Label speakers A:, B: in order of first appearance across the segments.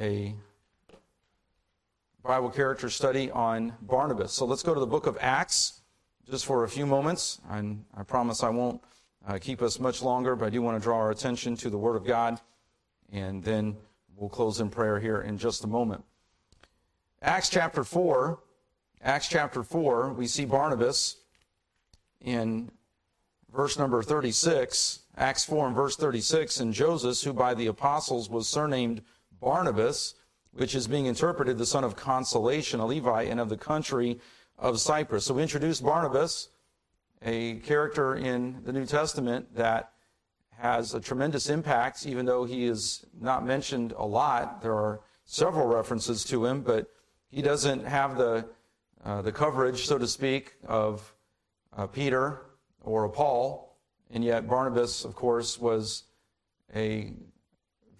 A: a Bible character study on Barnabas. So let's go to the book of Acts just for a few moments. And I promise I won't uh, keep us much longer, but I do want to draw our attention to the Word of God. And then we'll close in prayer here in just a moment. Acts chapter 4, Acts chapter 4, we see Barnabas in verse number 36. Acts 4 and verse 36, and Joseph, who by the apostles was surnamed Barnabas, which is being interpreted the son of consolation, a Levite, and of the country of Cyprus. So we introduce Barnabas, a character in the New Testament that has a tremendous impact, even though he is not mentioned a lot. There are several references to him, but he doesn't have the, uh, the coverage, so to speak, of uh, Peter or Paul. And yet, Barnabas, of course, was a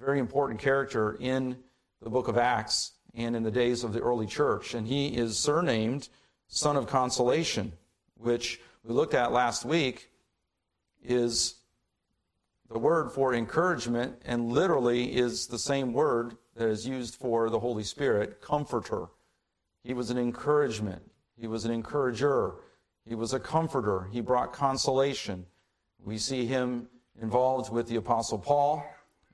A: very important character in the book of Acts and in the days of the early church. And he is surnamed Son of Consolation, which we looked at last week, is the word for encouragement and literally is the same word that is used for the Holy Spirit, comforter. He was an encouragement, he was an encourager, he was a comforter, he brought consolation. We see him involved with the Apostle Paul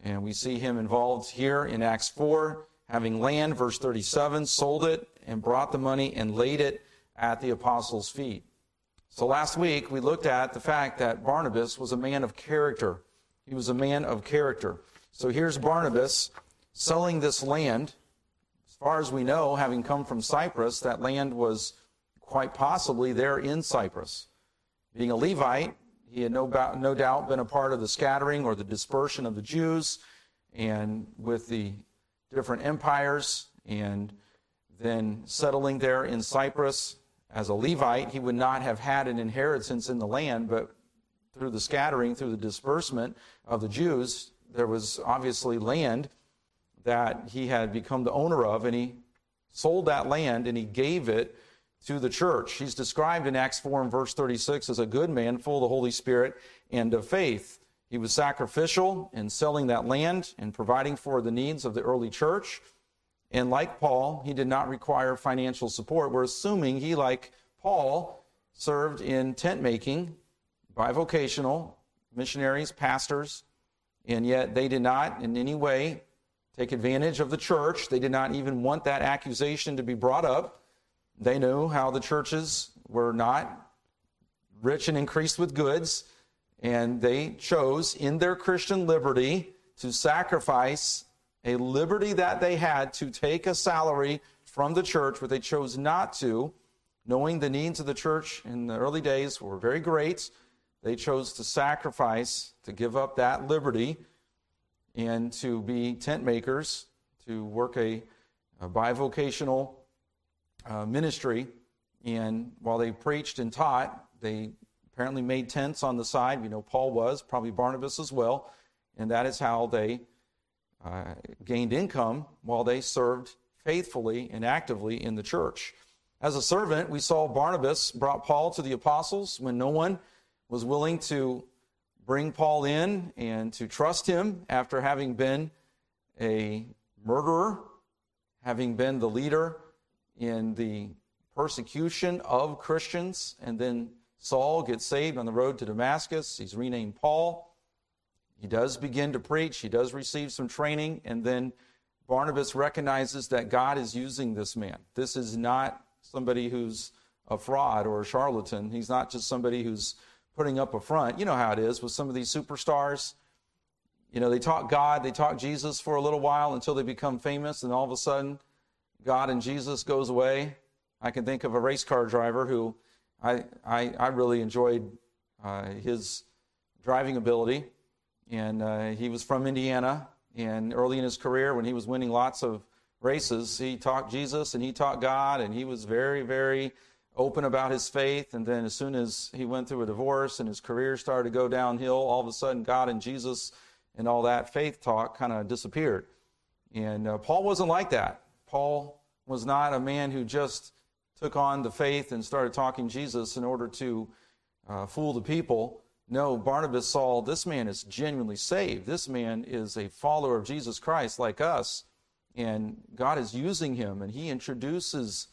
A: and we see him involved here in Acts 4, having land, verse 37, sold it and brought the money and laid it at the apostles' feet. So last week we looked at the fact that Barnabas was a man of character. He was a man of character. So here's Barnabas selling this land. As far as we know, having come from Cyprus, that land was quite possibly there in Cyprus. Being a Levite, he had no, no doubt been a part of the scattering or the dispersion of the Jews and with the different empires and then settling there in Cyprus as a Levite. He would not have had an inheritance in the land, but through the scattering, through the disbursement of the Jews, there was obviously land that he had become the owner of, and he sold that land and he gave it to the church. He's described in Acts 4 and verse 36 as a good man, full of the Holy Spirit and of faith. He was sacrificial in selling that land and providing for the needs of the early church. And like Paul, he did not require financial support. We're assuming he, like Paul, served in tent making, bivocational, missionaries, pastors, and yet they did not in any way take advantage of the church. They did not even want that accusation to be brought up. They knew how the churches were not rich and increased with goods, and they chose in their Christian liberty to sacrifice a liberty that they had to take a salary from the church, but they chose not to, knowing the needs of the church in the early days were very great. They chose to sacrifice, to give up that liberty, and to be tent makers, to work a, a bivocational uh, ministry. And while they preached and taught, they apparently made tents on the side. We know Paul was, probably Barnabas as well. And that is how they uh, gained income while they served faithfully and actively in the church. As a servant, we saw Barnabas brought Paul to the apostles when no one was willing to bring Paul in and to trust him after having been a murderer, having been the leader in the persecution of Christians. And then Saul gets saved on the road to Damascus. He's renamed Paul. He does begin to preach, he does receive some training, and then Barnabas recognizes that God is using this man. This is not somebody who's a fraud or a charlatan. He's not just somebody who's putting up a front. You know how it is with some of these superstars. You know, they talk God, they talk Jesus for a little while until they become famous, and all of a sudden God and Jesus goes away. I can think of a race car driver who I, I, I really enjoyed uh, his driving ability. And uh, he was from Indiana. And early in his career, when he was winning lots of races, he taught Jesus and he taught God. And he was very, very open about his faith. And then as soon as he went through a divorce and his career started to go downhill, all of a sudden God and Jesus and all that faith talk kind of disappeared. And uh, Paul wasn't like that. Paul was not a man who just took on the faith and started talking Jesus in order to uh, fool the people. No, Barnabas saw this man is genuinely saved. This man is a follower of Jesus Christ like us. And God is using him, and he introduces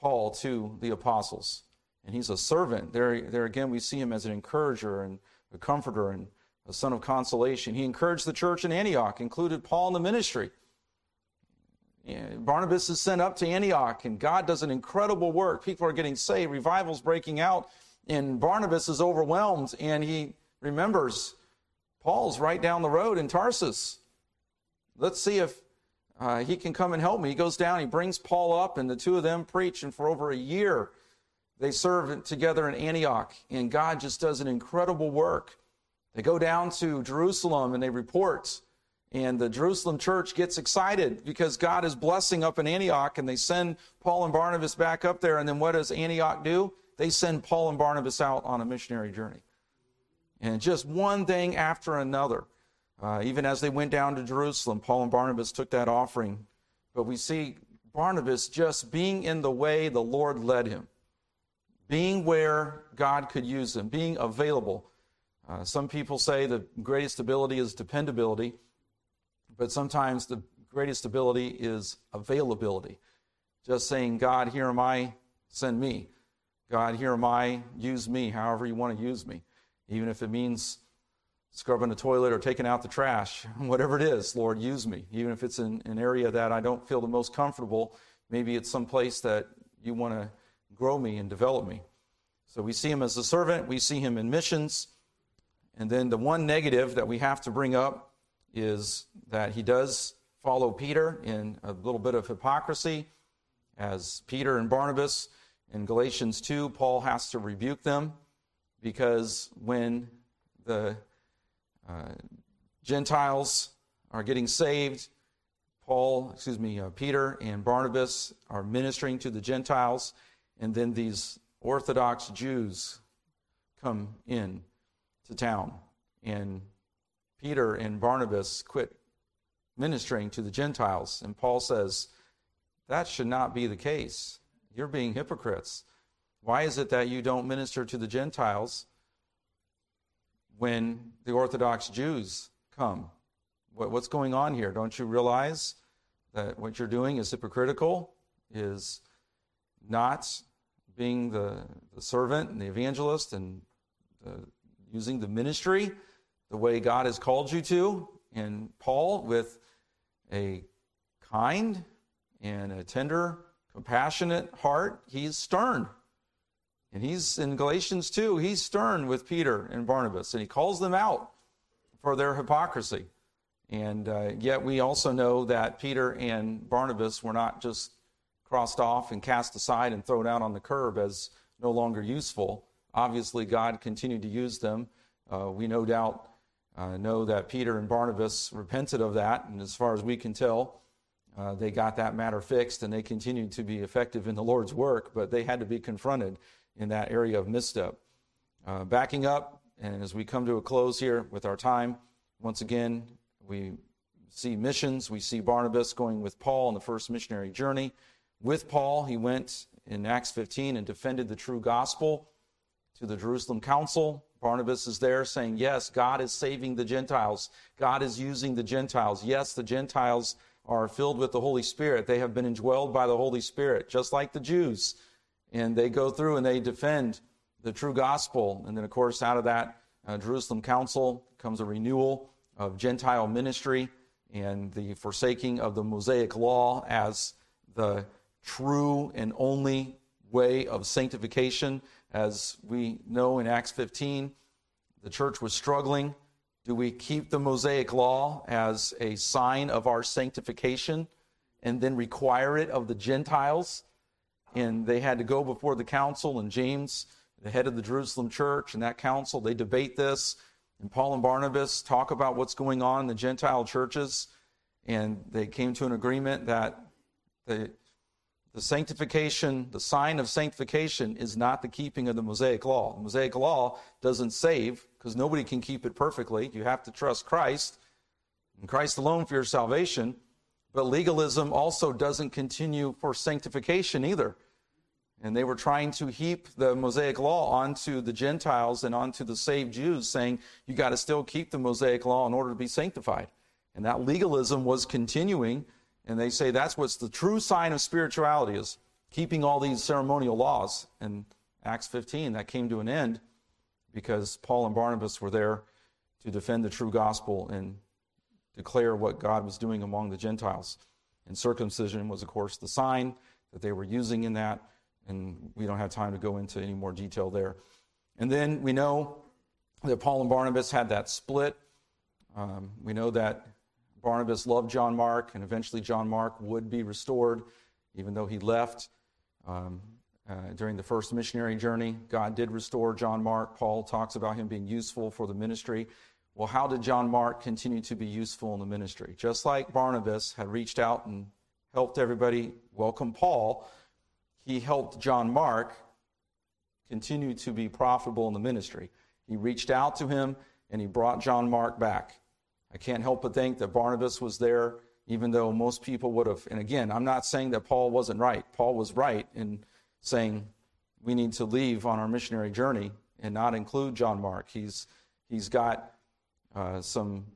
A: Paul to the apostles. And he's a servant. There, there again, we see him as an encourager and a comforter and a son of consolation. He encouraged the church in Antioch, included Paul in the ministry. Barnabas is sent up to Antioch, and God does an incredible work. People are getting saved, revivals breaking out, and Barnabas is overwhelmed, and he remembers Paul's right down the road in Tarsus. Let's see if uh, he can come and help me. He goes down, he brings Paul up, and the two of them preach, and for over a year, they serve together in Antioch, and God just does an incredible work. They go down to Jerusalem and they report and the Jerusalem church gets excited because God is blessing up in Antioch, and they send Paul and Barnabas back up there. And then what does Antioch do? They send Paul and Barnabas out on a missionary journey. And just one thing after another. Uh, even as they went down to Jerusalem, Paul and Barnabas took that offering. But we see Barnabas just being in the way the Lord led him, being where God could use him, being available. Uh, some people say the greatest ability is dependability. But sometimes the greatest ability is availability. Just saying, God, here am I, send me. God, here am I, use me however you want to use me. Even if it means scrubbing the toilet or taking out the trash, whatever it is, Lord, use me. Even if it's in an area that I don't feel the most comfortable, maybe it's some place that you want to grow me and develop me. So we see him as a servant, we see him in missions. And then the one negative that we have to bring up is that he does follow Peter in a little bit of hypocrisy. As Peter and Barnabas in Galatians 2, Paul has to rebuke them because when the uh, Gentiles are getting saved, Paul, excuse me, uh, Peter and Barnabas are ministering to the Gentiles, and then these Orthodox Jews come in to town and Peter and Barnabas quit ministering to the Gentiles. And Paul says, that should not be the case. You're being hypocrites. Why is it that you don't minister to the Gentiles when the Orthodox Jews come? What's going on here? Don't you realize that what you're doing is hypocritical, is not being the, the servant and the evangelist and the, using the ministry the way God has called you to. And Paul, with a kind and a tender, compassionate heart, he's stern. And he's in Galatians 2, he's stern with Peter and Barnabas, and he calls them out for their hypocrisy. And uh, yet, we also know that Peter and Barnabas were not just crossed off and cast aside and thrown out on the curb as no longer useful. Obviously, God continued to use them. Uh, we no doubt uh, know that Peter and Barnabas repented of that, and as far as we can tell, uh, they got that matter fixed and they continued to be effective in the Lord's work, but they had to be confronted in that area of misstep. Uh, backing up, and as we come to a close here with our time, once again, we see missions. We see Barnabas going with Paul on the first missionary journey. With Paul, he went in Acts 15 and defended the true gospel to the Jerusalem council. Barnabas is there saying, Yes, God is saving the Gentiles. God is using the Gentiles. Yes, the Gentiles are filled with the Holy Spirit. They have been indwelled by the Holy Spirit, just like the Jews. And they go through and they defend the true gospel. And then, of course, out of that uh, Jerusalem council comes a renewal of Gentile ministry and the forsaking of the Mosaic law as the true and only way of sanctification as we know in Acts 15, the church was struggling. Do we keep the Mosaic law as a sign of our sanctification and then require it of the Gentiles? And they had to go before the council, and James, the head of the Jerusalem church, and that council, they debate this. And Paul and Barnabas talk about what's going on in the Gentile churches, and they came to an agreement that the the sanctification, the sign of sanctification is not the keeping of the Mosaic law. The Mosaic law doesn't save because nobody can keep it perfectly. You have to trust Christ and Christ alone for your salvation. But legalism also doesn't continue for sanctification either. And they were trying to heap the Mosaic law onto the Gentiles and onto the saved Jews, saying, you got to still keep the Mosaic law in order to be sanctified. And that legalism was continuing And they say that's what's the true sign of spirituality is keeping all these ceremonial laws. And Acts 15, that came to an end because Paul and Barnabas were there to defend the true gospel and declare what God was doing among the Gentiles. And circumcision was, of course, the sign that they were using in that. And we don't have time to go into any more detail there. And then we know that Paul and Barnabas had that split. Um, we know that Barnabas loved John Mark, and eventually John Mark would be restored, even though he left. Um, uh, during the first missionary journey, God did restore John Mark. Paul talks about him being useful for the ministry. Well, how did John Mark continue to be useful in the ministry? Just like Barnabas had reached out and helped everybody welcome Paul, he helped John Mark continue to be profitable in the ministry. He reached out to him and he brought John Mark back. I can't help but think that Barnabas was there, even though most people would have. And again, I'm not saying that Paul wasn't right. Paul was right in saying we need to leave on our missionary journey and not include John Mark. He's, he's got uh, some,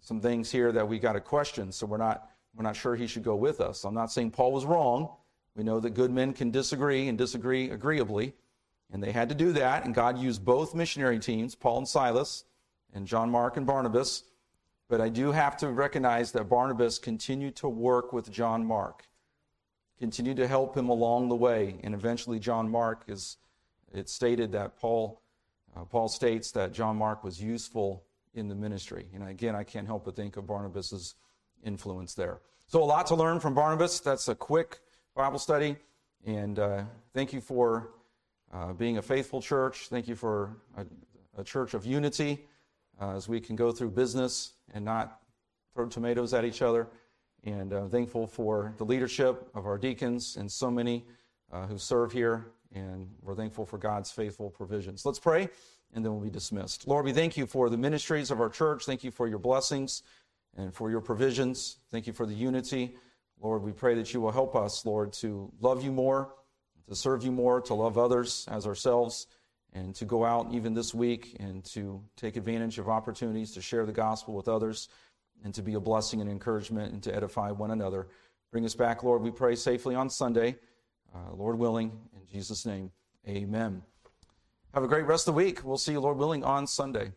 A: some things here that we got to question, so we're not, we're not sure he should go with us. I'm not saying Paul was wrong. We know that good men can disagree and disagree agreeably, and they had to do that, and God used both missionary teams, Paul and Silas, and John Mark and Barnabas. But I do have to recognize that Barnabas continued to work with John Mark continued to help him along the way. And eventually, John Mark is, it's stated that Paul, uh, Paul states that John Mark was useful in the ministry. And again, I can't help but think of Barnabas's influence there. So, a lot to learn from Barnabas. That's a quick Bible study. And uh, thank you for uh, being a faithful church. Thank you for a, a church of unity uh, as we can go through business and not throw tomatoes at each other and uh, thankful for the leadership of our deacons and so many uh, who serve here. And we're thankful for God's faithful provisions. Let's pray, and then we'll be dismissed. Lord, we thank you for the ministries of our church. Thank you for your blessings and for your provisions. Thank you for the unity. Lord, we pray that you will help us, Lord, to love you more, to serve you more, to love others as ourselves, and to go out even this week and to take advantage of opportunities to share the gospel with others and to be a blessing and encouragement and to edify one another. Bring us back, Lord, we pray safely on Sunday. Uh, Lord willing, in Jesus' name, amen. Have a great rest of the week. We'll see you, Lord willing, on Sunday.